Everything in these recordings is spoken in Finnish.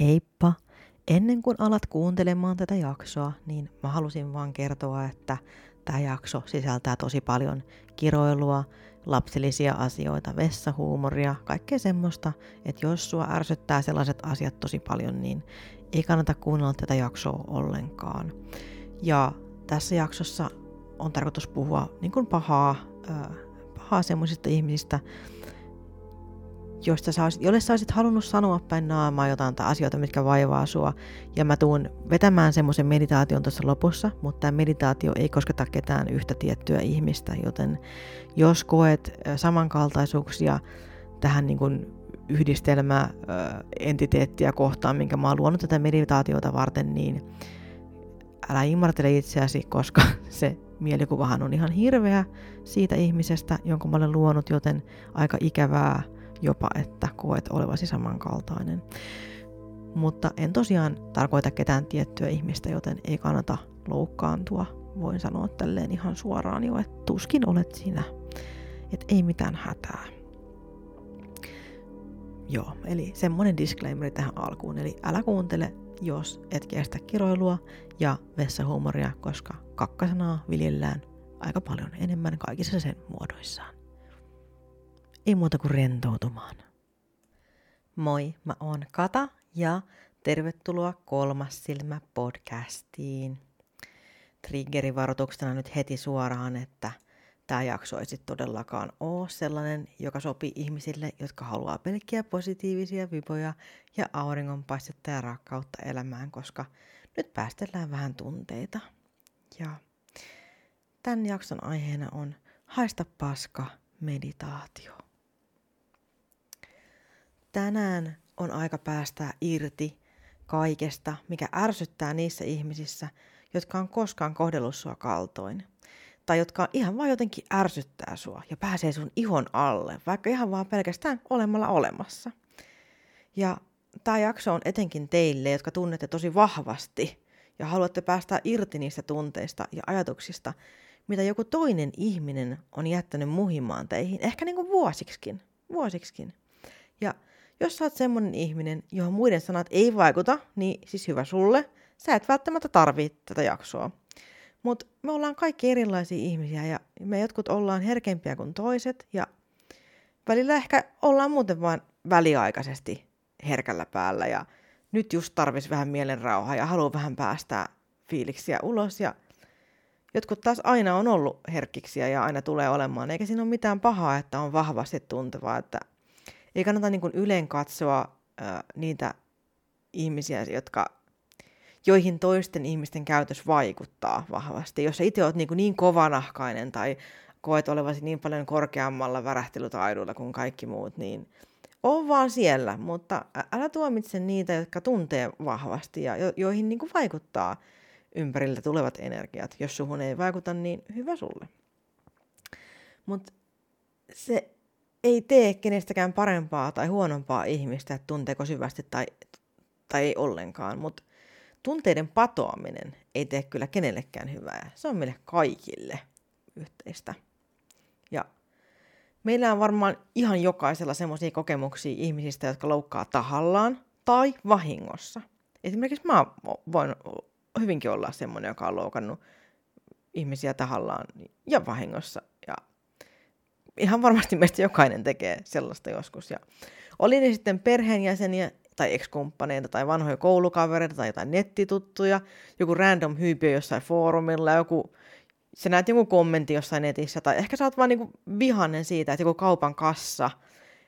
Heippa! Ennen kuin alat kuuntelemaan tätä jaksoa, niin mä halusin vaan kertoa, että tämä jakso sisältää tosi paljon kiroilua, lapsellisia asioita, vessahuumoria, kaikkea semmoista, että jos sua ärsyttää sellaiset asiat tosi paljon, niin ei kannata kuunnella tätä jaksoa ollenkaan. Ja tässä jaksossa on tarkoitus puhua niin kuin pahaa, pahaa semmoisista ihmisistä, joista sä olisit, jolle sä olisit halunnut sanoa päin naamaa jotain tai asioita, mitkä vaivaa sua. Ja mä tuun vetämään semmoisen meditaation tuossa lopussa, mutta tämä meditaatio ei kosketa ketään yhtä tiettyä ihmistä, joten jos koet samankaltaisuuksia tähän niin kuin yhdistelmä entiteettiä kohtaan, minkä mä oon luonut tätä meditaatiota varten, niin älä imartele itseäsi, koska se mielikuvahan on ihan hirveä siitä ihmisestä, jonka mä olen luonut, joten aika ikävää jopa, että koet olevasi samankaltainen. Mutta en tosiaan tarkoita ketään tiettyä ihmistä, joten ei kannata loukkaantua. Voin sanoa tälleen ihan suoraan jo, että tuskin olet sinä. Että ei mitään hätää. Joo, eli semmonen disclaimer tähän alkuun. Eli älä kuuntele, jos et kestä kiroilua ja vessahuumoria, koska kakkasanaa viljellään aika paljon enemmän kaikissa sen muodoissaan ei muuta kuin rentoutumaan. Moi, mä oon Kata ja tervetuloa Kolmas silmä podcastiin. Triggerivaroituksena nyt heti suoraan, että tämä jakso ei sit todellakaan ole sellainen, joka sopii ihmisille, jotka haluaa pelkkiä positiivisia vipoja ja auringonpaistetta ja rakkautta elämään, koska nyt päästellään vähän tunteita. Ja tämän jakson aiheena on haista paska meditaatio tänään on aika päästää irti kaikesta, mikä ärsyttää niissä ihmisissä, jotka on koskaan kohdellut sua kaltoin. Tai jotka ihan vaan jotenkin ärsyttää sua ja pääsee sun ihon alle, vaikka ihan vaan pelkästään olemalla olemassa. Ja tämä jakso on etenkin teille, jotka tunnette tosi vahvasti ja haluatte päästä irti niistä tunteista ja ajatuksista, mitä joku toinen ihminen on jättänyt muhimaan teihin, ehkä niin kuin vuosiksikin. vuosiksikin. Ja jos sä oot semmonen ihminen, johon muiden sanat ei vaikuta, niin siis hyvä sulle. Sä et välttämättä tarvii tätä jaksoa. Mutta me ollaan kaikki erilaisia ihmisiä ja me jotkut ollaan herkempiä kuin toiset ja välillä ehkä ollaan muuten vain väliaikaisesti herkällä päällä ja nyt just tarvis vähän mielenrauhaa ja haluaa vähän päästää fiiliksiä ulos ja jotkut taas aina on ollut herkkiksiä ja aina tulee olemaan, eikä siinä ole mitään pahaa, että on vahvasti tunteva, että ei kannata niin kuin yleen katsoa äh, niitä ihmisiä, jotka, joihin toisten ihmisten käytös vaikuttaa vahvasti. Jos sä itse oot niin, kuin niin kovanahkainen tai koet olevasi niin paljon korkeammalla värähtelytaidulla kuin kaikki muut, niin on vaan siellä, mutta älä tuomitse niitä, jotka tuntee vahvasti ja jo- joihin niin kuin vaikuttaa ympärillä tulevat energiat. Jos suhun ei vaikuta, niin hyvä sulle. Mutta se ei tee kenestäkään parempaa tai huonompaa ihmistä, että tunteeko syvästi tai, tai ei ollenkaan, mutta tunteiden patoaminen ei tee kyllä kenellekään hyvää. Se on meille kaikille yhteistä. Ja meillä on varmaan ihan jokaisella semmoisia kokemuksia ihmisistä, jotka loukkaa tahallaan tai vahingossa. Esimerkiksi mä voin hyvinkin olla semmoinen, joka on loukannut ihmisiä tahallaan ja vahingossa ihan varmasti meistä jokainen tekee sellaista joskus. Ja oli ne sitten perheenjäseniä tai ekskumppaneita tai vanhoja koulukavereita tai jotain nettituttuja, joku random hyypiö jossain foorumilla, joku, sä näet joku kommentti jossain netissä, tai ehkä sä oot vaan niinku vihannen siitä, että joku kaupan kassa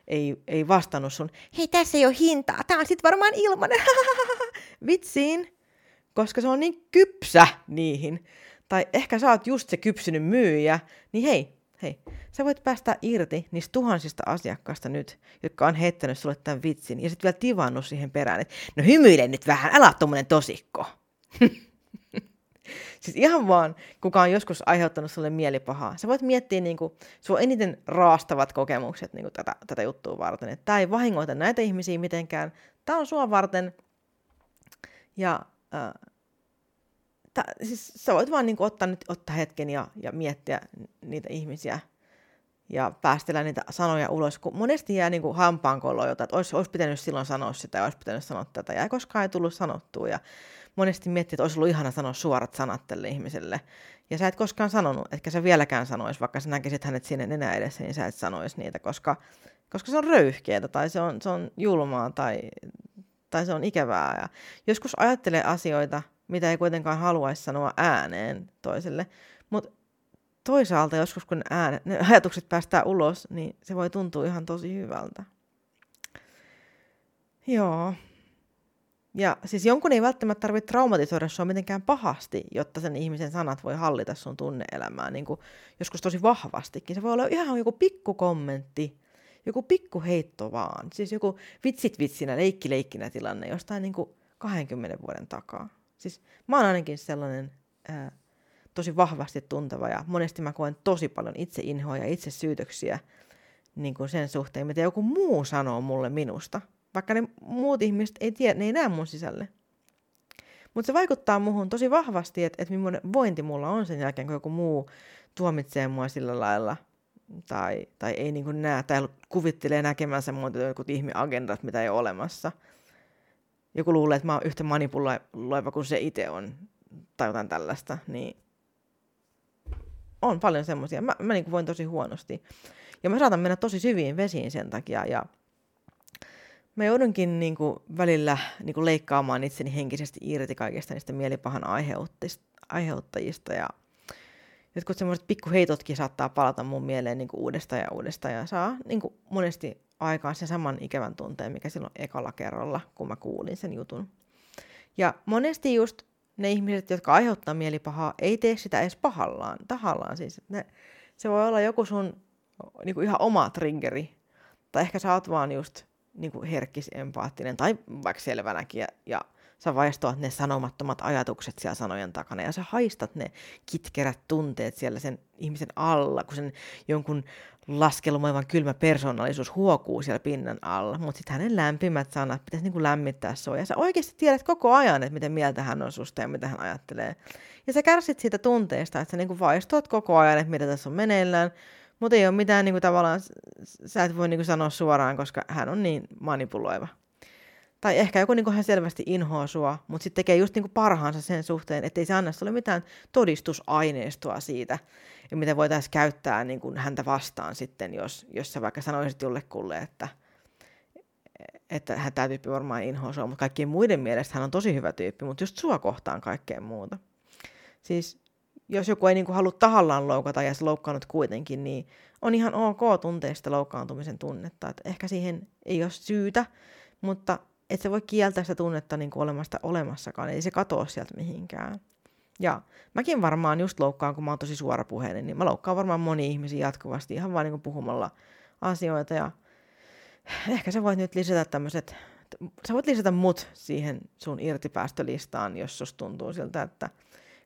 ei, ei vastannut sun, hei tässä ei ole hintaa, tää on sit varmaan ilmanen, vitsiin, koska se on niin kypsä niihin. Tai ehkä sä oot just se kypsynyt myyjä, niin hei, hei, sä voit päästä irti niistä tuhansista asiakkaista nyt, jotka on heittänyt sulle tämän vitsin, ja sitten vielä tivannut siihen perään, että no hymyile nyt vähän, älä ole tommonen tosikko. siis ihan vaan, kuka on joskus aiheuttanut sulle mielipahaa. Sä voit miettiä niin kuin, sua eniten raastavat kokemukset niin kuin tätä, tätä juttua varten. Että tämä ei vahingoita näitä ihmisiä mitenkään. Tämä on sua varten. Ja äh, ta, siis sä voit vaan niin ottaa nyt ottaa hetken ja, ja miettiä niitä ihmisiä, ja päästellä niitä sanoja ulos, kun monesti jää niin kuin hampaankoloon jotain, että olisi, olisi pitänyt silloin sanoa sitä ja olisi pitänyt sanoa tätä, ja koskaan ei tullut sanottua, ja monesti miettii, että olisi ollut ihana sanoa suorat sanat tälle ihmiselle, ja sä et koskaan sanonut, etkä sä vieläkään sanoisi, vaikka sä näkisit hänet sinne nenä edessä, niin sä et sanoisi niitä, koska, koska se on röyhkeätä, tai se on, se on julmaa, tai, tai se on ikävää, ja joskus ajattelee asioita, mitä ei kuitenkaan haluaisi sanoa ääneen toiselle, mutta toisaalta joskus kun ne, äänet, ne ajatukset päästään ulos, niin se voi tuntua ihan tosi hyvältä. Joo. Ja siis jonkun ei välttämättä tarvitse traumatisoida sua mitenkään pahasti, jotta sen ihmisen sanat voi hallita sun tunneelämää niin kuin joskus tosi vahvastikin. Se voi olla ihan joku pikku kommentti, joku pikku heitto vaan. Siis joku vitsit vitsinä, leikki leikkinä tilanne jostain niin kuin 20 vuoden takaa. Siis mä oon ainakin sellainen ää, tosi vahvasti tunteva ja monesti mä koen tosi paljon itse inhoa ja itse syytöksiä niin kuin sen suhteen, mitä joku muu sanoo mulle minusta. Vaikka ne muut ihmiset ei tiedä, ne ei näe mun sisälle. Mutta se vaikuttaa muuhun tosi vahvasti, että, että millainen vointi mulla on sen jälkeen, kun joku muu tuomitsee mua sillä lailla tai, tai ei niin näe tai kuvittelee näkemänsä muuta jotkut ihmeagendat, mitä ei ole olemassa. Joku luulee, että mä oon yhtä manipuloiva kuin se itse on tai jotain tällaista, niin on paljon semmoisia. Mä, mä niin voin tosi huonosti. Ja mä saatan mennä tosi syviin vesiin sen takia. Ja mä joudunkin niin kuin välillä niin kuin leikkaamaan itseni henkisesti irti kaikista niistä mielipahan aiheuttajista. Ja jotkut semmoiset pikkuheitotkin saattaa palata mun mieleen niin kuin uudestaan ja uudestaan. Ja saa niin kuin monesti aikaan sen saman ikävän tunteen, mikä silloin ekalla kerralla, kun mä kuulin sen jutun. Ja monesti just ne ihmiset, jotka aiheuttaa mielipahaa, ei tee sitä edes pahallaan, tahallaan siis. Ne, se voi olla joku sun niin kuin ihan oma triggeri. Tai ehkä sä oot vaan just niin kuin herkkis, empaattinen tai vaikka selvänäkin ja, ja sä vaistoat ne sanomattomat ajatukset siellä sanojen takana ja sä haistat ne kitkerät tunteet siellä sen ihmisen alla, kun sen jonkun laskelmoivan kylmä persoonallisuus huokuu siellä pinnan alla, mutta sitten hänen lämpimät sanat pitäisi niinku lämmittää sua. Ja sä oikeasti tiedät koko ajan, että miten mieltä hän on susta ja mitä hän ajattelee. Ja sä kärsit siitä tunteesta, että sä niinku vaistoat koko ajan, että mitä tässä on meneillään, mutta ei ole mitään niinku tavallaan, sä et voi niinku sanoa suoraan, koska hän on niin manipuloiva. Tai ehkä joku niin hän selvästi inhoaa sua, mutta sitten tekee just niin parhaansa sen suhteen, ettei se anna sulle mitään todistusaineistoa siitä, ja mitä voitaisiin käyttää niin kuin häntä vastaan sitten, jos, jos sä vaikka sanoisit jollekulle, että, että hän tämä tyyppi varmaan inhoaa sua, mutta kaikkien muiden mielestä hän on tosi hyvä tyyppi, mutta just sua kohtaan kaikkeen muuta. Siis jos joku ei niin kuin halua tahallaan loukata ja se loukkaannut kuitenkin, niin on ihan ok tuntea sitä loukkaantumisen tunnetta. Että ehkä siihen ei ole syytä, mutta että se voi kieltää sitä tunnetta niin olemasta olemassakaan, ei se katoa sieltä mihinkään. Ja mäkin varmaan just loukkaan, kun mä oon tosi suorapuheinen, niin mä loukkaan varmaan moni ihmisiä jatkuvasti ihan vaan niin kuin puhumalla asioita. Ja ehkä sä voit nyt lisätä tämmöiset, sä voit lisätä mut siihen sun irtipäästölistaan, jos susta tuntuu siltä, että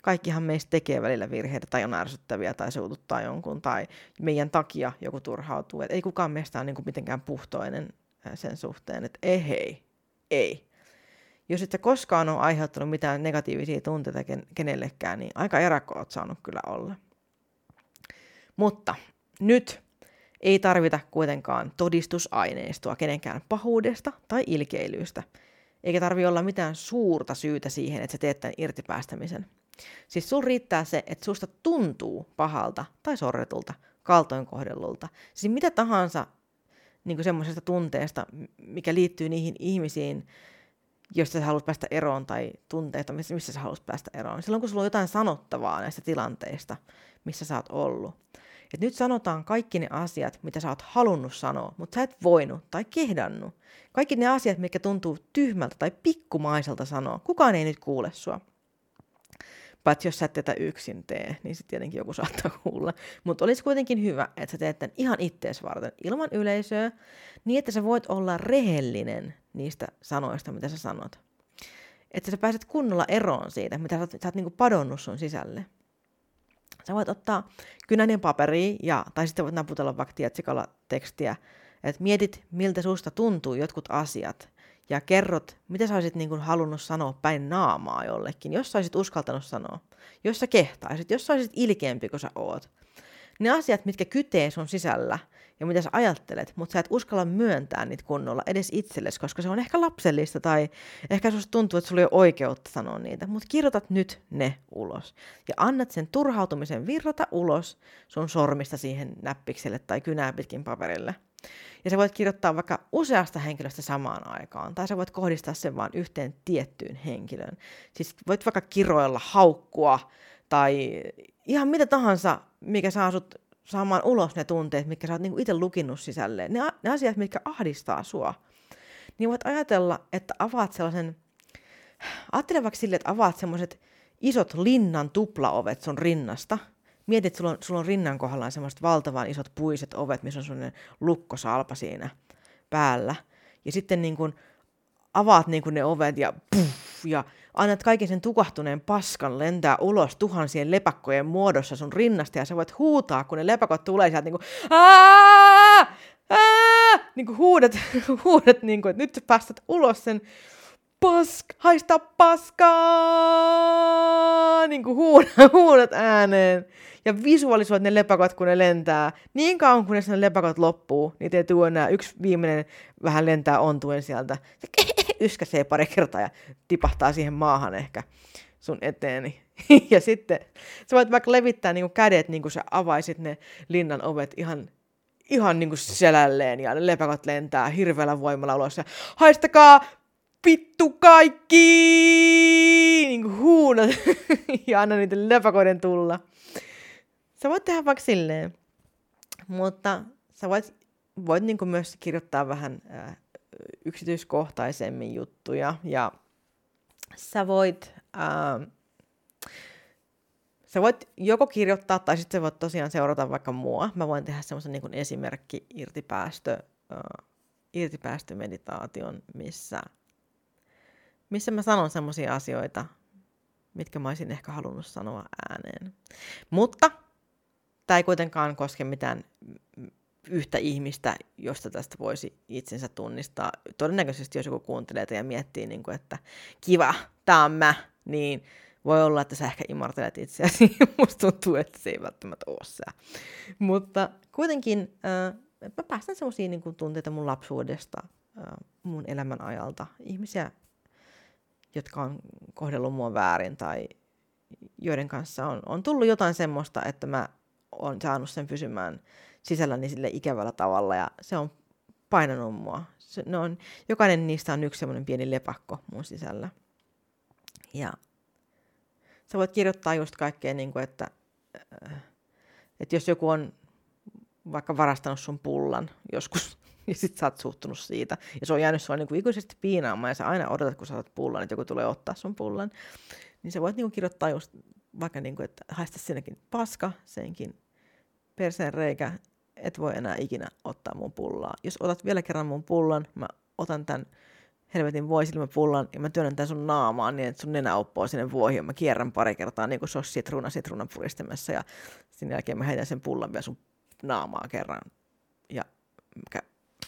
kaikkihan meistä tekee välillä virheitä tai on ärsyttäviä tai suututtaa jonkun tai meidän takia joku turhautuu. Et ei kukaan meistä ole niin kuin mitenkään puhtoinen sen suhteen, että ei hei, ei. Jos et sä koskaan ole aiheuttanut mitään negatiivisia tunteita ken- kenellekään, niin aika erakko oot saanut kyllä olla. Mutta nyt ei tarvita kuitenkaan todistusaineistoa kenenkään pahuudesta tai ilkeilystä, eikä tarvi olla mitään suurta syytä siihen, että sä teet tämän irtipäästämisen. Siis sun riittää se, että susta tuntuu pahalta tai sorretulta, kaltoinkohdellulta. Siis mitä tahansa niin semmoisesta tunteesta, mikä liittyy niihin ihmisiin, joista sä haluat päästä eroon, tai tunteita, missä, missä sä haluat päästä eroon. Silloin kun sulla on jotain sanottavaa näistä tilanteista, missä sä oot ollut. Et nyt sanotaan kaikki ne asiat, mitä sä oot halunnut sanoa, mutta sä et voinut tai kehdannut. Kaikki ne asiat, mikä tuntuu tyhmältä tai pikkumaiselta sanoa. Kukaan ei nyt kuule sua. Paitsi jos sä et tätä yksin tee, niin sitten tietenkin joku saattaa kuulla. Mutta olisi kuitenkin hyvä, että sä teet tämän ihan ittees varten, ilman yleisöä, niin että sä voit olla rehellinen niistä sanoista, mitä sä sanot. Että sä pääset kunnolla eroon siitä, mitä sä oot, sä oot niinku padonnut sun sisälle. Sä voit ottaa kynän paperi, ja, tai sitten voit naputella vaikka tietsikalla tekstiä, että mietit, miltä susta tuntuu jotkut asiat, ja kerrot, mitä sä olisit niin kuin halunnut sanoa päin naamaa jollekin, jos sä olisit uskaltanut sanoa, jos sä kehtaisit, jos sä olisit ilkeämpi kuin sä oot, Ne asiat, mitkä kytee sun sisällä ja mitä sä ajattelet, mutta sä et uskalla myöntää niitä kunnolla edes itsellesi, koska se on ehkä lapsellista tai ehkä susta tuntuu, että sulla ei ole oikeutta sanoa niitä, mutta kirjoitat nyt ne ulos. Ja annat sen turhautumisen virrata ulos sun sormista siihen näppikselle tai kynää pitkin paperille. Ja sä voit kirjoittaa vaikka useasta henkilöstä samaan aikaan, tai sä voit kohdistaa sen vain yhteen tiettyyn henkilöön. Siis voit vaikka kiroilla, haukkua, tai ihan mitä tahansa, mikä saa sut saamaan ulos ne tunteet, mitkä sä oot niinku itse lukinnut sisälleen. Ne, ne asiat, mitkä ahdistaa sua. Niin voit ajatella, että avaat sellaisen, ajattele vaikka silleen, että avaat semmoiset isot linnan tuplaovet sun rinnasta – Mietit, että sulla on, sulla on rinnan kohdallaan semmoiset valtavan isot puiset ovet, missä on semmoinen lukkosalpa siinä päällä. Ja sitten niin kuin avaat niin kuin ne ovet ja puff, ja annat kaiken sen tukahtuneen paskan lentää ulos tuhansien lepakkojen muodossa sun rinnasta, ja sä voit huutaa, kun ne lepakot tulee sieltä niin kuin niin kuin huudet, huudet niin kuin, että nyt päästät ulos sen pask, haista paskaa, niin kuin huudat, huudat ääneen ja visualisoit ne lepakot, kun ne lentää. Niin kauan, kunnes ne lepakot loppuu, niin ei tule enää yksi viimeinen vähän lentää ontuen sieltä. Se yskäsee pari kertaa ja tipahtaa siihen maahan ehkä sun eteeni. ja sitten sä voit vaikka levittää niin kuin kädet, niin kuin sä avaisit ne linnan ovet ihan ihan niin kuin selälleen ja ne lepakot lentää hirveällä voimalla ulos ja haistakaa vittu kaikki! Niin kuin huunat ja anna niiden lepakoiden tulla. Sä voit tehdä vaikka silleen, mutta sä voit, voit niin kuin myös kirjoittaa vähän äh, yksityiskohtaisemmin juttuja ja sä voit, äh, sä voit joko kirjoittaa tai sitten sä voit tosiaan seurata vaikka mua. Mä voin tehdä semmoisen niin esimerkki irtipäästö, äh, irtipäästömeditaation, missä, missä mä sanon semmoisia asioita, mitkä mä olisin ehkä halunnut sanoa ääneen. Mutta Tämä ei kuitenkaan koske mitään yhtä ihmistä, josta tästä voisi itsensä tunnistaa. Todennäköisesti jos joku kuuntelee ja miettii, niin kuin, että kiva, tämä on mä, niin voi olla, että sä ehkä imartelet itseäsi. Musta tuntuu, että se ei välttämättä ole sä. Mutta kuitenkin äh, mä päästän sellaisia niin tunteita mun lapsuudesta, äh, mun elämän ajalta. Ihmisiä, jotka on kohdellut mua väärin tai joiden kanssa on, on tullut jotain semmoista, että mä on saanut sen pysymään sisälläni sille ikävällä tavalla ja se on painanut mua. Se, ne on, jokainen niistä on yksi semmoinen pieni lepakko mun sisällä. Ja sä voit kirjoittaa just kaikkea, niin kuin, että, äh, että jos joku on vaikka varastanut sun pullan joskus, ja sit sä oot suuttunut siitä, ja se on jäänyt sua niin kuin ikuisesti piinaamaan, ja sä aina odotat, kun sä saat pullan, että joku tulee ottaa sun pullan, niin sä voit niin kuin kirjoittaa just vaikka, niin kuin, että haista sinnekin paska, senkin perseen reikä, et voi enää ikinä ottaa mun pullaa. Jos otat vielä kerran mun pullan, mä otan tämän helvetin voisilmäpullan ja mä työnnän tämän sun naamaan niin, että sun nenä uppoo sinne vuohiin. Mä kierrän pari kertaa niin kuin se olisi sitruuna sitruunan puristimessa ja sen jälkeen mä heitän sen pullan vielä sun naamaa kerran. Ja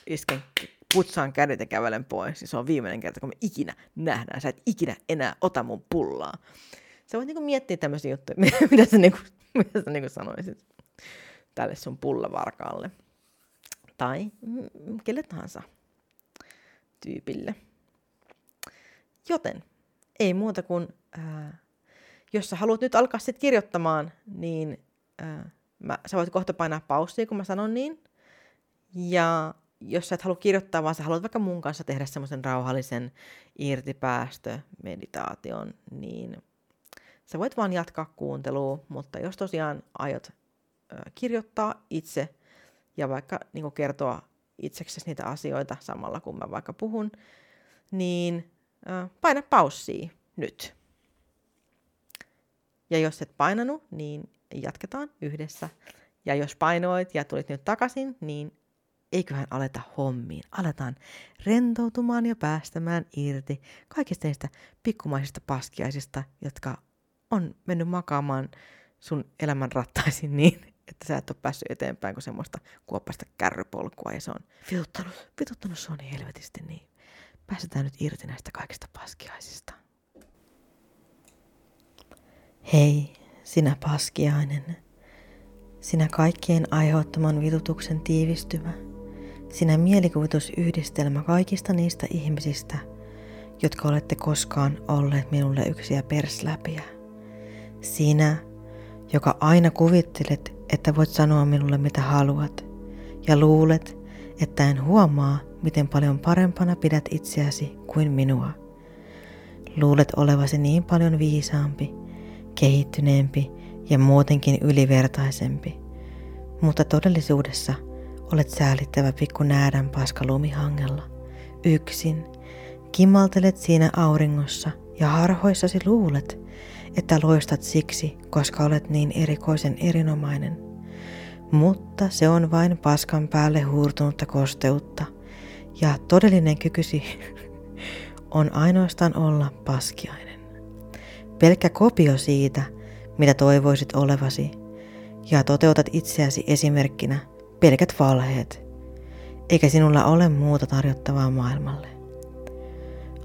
isken, putsaan kädet ja kävelen pois. Ja se on viimeinen kerta, kun me ikinä nähdään. Sä et ikinä enää ota mun pullaa. Sä voit niinku miettiä tämmöisiä juttuja, mitä sä, niinku, mitä sä niinku sanoisit tälle sun pullavarkaalle. Tai kelle tahansa tyypille. Joten ei muuta kuin, ää, jos sä haluat nyt alkaa sitten kirjoittamaan, niin ää, mä, sä voit kohta painaa paussia, kun mä sanon niin. Ja jos sä et halua kirjoittaa, vaan sä haluat vaikka mun kanssa tehdä semmoisen rauhallisen irtipäästö-meditaation, niin sä voit vaan jatkaa kuuntelua, mutta jos tosiaan aiot kirjoittaa itse ja vaikka niin kertoa itseksesi niitä asioita samalla kun mä vaikka puhun, niin paina paussia nyt. Ja jos et painanut, niin jatketaan yhdessä. Ja jos painoit ja tulit nyt takaisin, niin eiköhän aleta hommiin. Aletaan rentoutumaan ja päästämään irti kaikista niistä pikkumaisista paskiaisista, jotka on mennyt makaamaan sun elämän rattaisiin niin, että sä et ole päässyt eteenpäin kuin semmoista kuoppasta kärrypolkua ja se on vituttanut, vituttanut sua niin helvetisti, niin pääsetään nyt irti näistä kaikista paskiaisista. Hei, sinä paskiainen. Sinä kaikkien aiheuttaman vitutuksen tiivistymä. Sinä mielikuvitusyhdistelmä kaikista niistä ihmisistä, jotka olette koskaan olleet minulle yksiä persläpiä. Sinä, joka aina kuvittelet, että voit sanoa minulle mitä haluat, ja luulet, että en huomaa, miten paljon parempana pidät itseäsi kuin minua. Luulet olevasi niin paljon viisaampi, kehittyneempi ja muutenkin ylivertaisempi, mutta todellisuudessa olet säälittävä pikku näädän paska lumihangella, yksin, kimmaltelet siinä auringossa ja harhoissasi luulet, että loistat siksi, koska olet niin erikoisen erinomainen. Mutta se on vain paskan päälle huurtunutta kosteutta, ja todellinen kykysi on ainoastaan olla paskiainen. Pelkkä kopio siitä, mitä toivoisit olevasi, ja toteutat itseäsi esimerkkinä pelkät valheet, eikä sinulla ole muuta tarjottavaa maailmalle.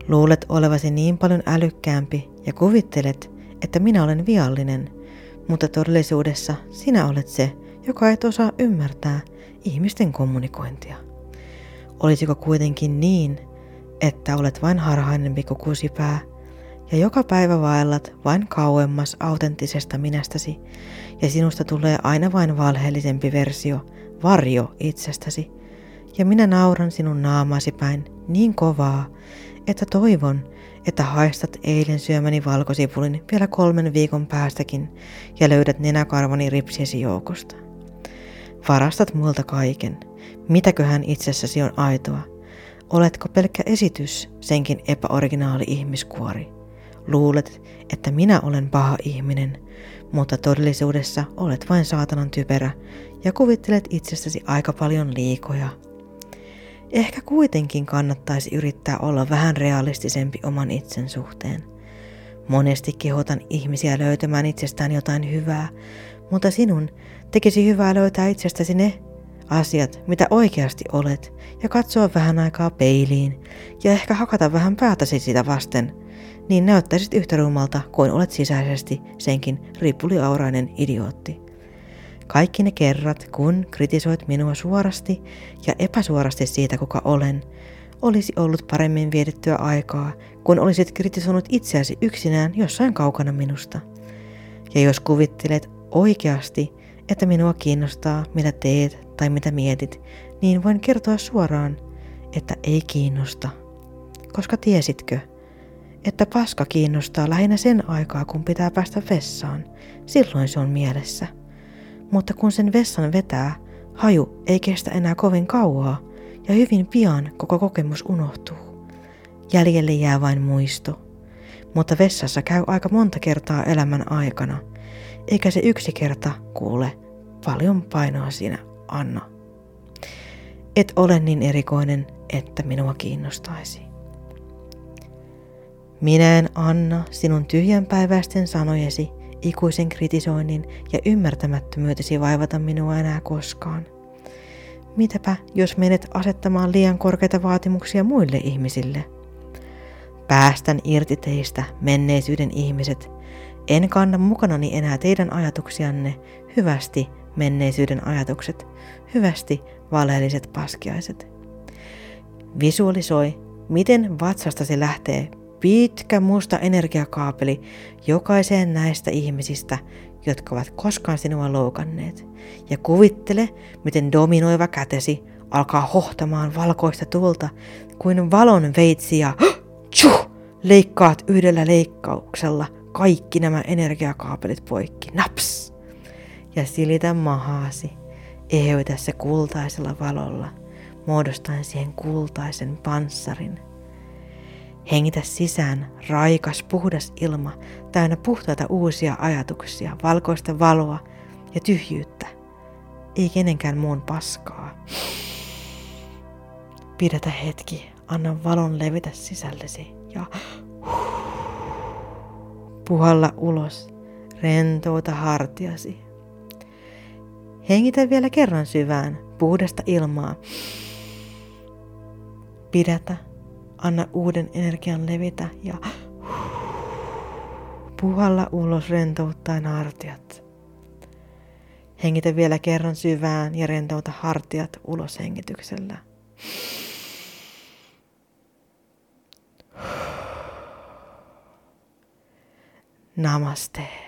Luulet olevasi niin paljon älykkäämpi ja kuvittelet, että minä olen viallinen, mutta todellisuudessa sinä olet se, joka et osaa ymmärtää ihmisten kommunikointia. Olisiko kuitenkin niin, että olet vain harhainen kusipää ja joka päivä vaellat vain kauemmas autenttisesta minästäsi ja sinusta tulee aina vain valheellisempi versio, varjo itsestäsi. Ja minä nauran sinun naamasi päin niin kovaa, että toivon, että haistat eilen syömäni valkosipulin vielä kolmen viikon päästäkin ja löydät nenäkarvani ripsiesi joukosta. Varastat multa kaiken. Mitäköhän itsessäsi on aitoa? Oletko pelkkä esitys, senkin epäoriginaali ihmiskuori? Luulet, että minä olen paha ihminen, mutta todellisuudessa olet vain saatanan typerä ja kuvittelet itsestäsi aika paljon liikoja. Ehkä kuitenkin kannattaisi yrittää olla vähän realistisempi oman itsen suhteen. Monesti kehotan ihmisiä löytämään itsestään jotain hyvää, mutta sinun tekisi hyvää löytää itsestäsi ne asiat, mitä oikeasti olet, ja katsoa vähän aikaa peiliin, ja ehkä hakata vähän päätäsi sitä vasten, niin näyttäisit yhtä rumalta kuin olet sisäisesti senkin ripuliaurainen idiootti. Kaikki ne kerrat, kun kritisoit minua suorasti ja epäsuorasti siitä, kuka olen, olisi ollut paremmin vietettyä aikaa, kun olisit kritisoinut itseäsi yksinään jossain kaukana minusta. Ja jos kuvittelet oikeasti, että minua kiinnostaa, mitä teet tai mitä mietit, niin voin kertoa suoraan, että ei kiinnosta. Koska tiesitkö, että paska kiinnostaa lähinnä sen aikaa, kun pitää päästä vessaan. Silloin se on mielessä. Mutta kun sen vessan vetää, haju ei kestä enää kovin kauaa ja hyvin pian koko kokemus unohtuu. Jäljelle jää vain muisto. Mutta vessassa käy aika monta kertaa elämän aikana, eikä se yksi kerta kuule paljon painoa siinä anna. Et ole niin erikoinen, että minua kiinnostaisi. Minä en anna sinun tyhjänpäiväisten sanojesi, ikuisen kritisoinnin ja ymmärtämättömyytesi vaivata minua enää koskaan. Mitäpä, jos menet asettamaan liian korkeita vaatimuksia muille ihmisille? Päästän irti teistä, menneisyyden ihmiset. En kanna mukanani enää teidän ajatuksianne, hyvästi menneisyyden ajatukset, hyvästi valheelliset paskiaiset. Visualisoi, miten vatsasta se lähtee pitkä musta energiakaapeli jokaiseen näistä ihmisistä, jotka ovat koskaan sinua loukanneet. Ja kuvittele, miten dominoiva kätesi alkaa hohtamaan valkoista tulta kuin valon veitsi ja tjuh, leikkaat yhdellä leikkauksella kaikki nämä energiakaapelit poikki. Naps! Ja silitä mahaasi. Eheytä se kultaisella valolla, muodostaen siihen kultaisen panssarin – Hengitä sisään raikas, puhdas ilma, täynnä puhtaita uusia ajatuksia, valkoista valoa ja tyhjyyttä. Ei kenenkään muun paskaa. Pidätä hetki, anna valon levitä sisällesi ja puhalla ulos, rentouta hartiasi. Hengitä vielä kerran syvään, puhdasta ilmaa. Pidätä Anna uuden energian levitä ja puhalla ulos rentouttaen hartiat. Hengitä vielä kerran syvään ja rentouta hartiat ulos hengityksellä. Namaste.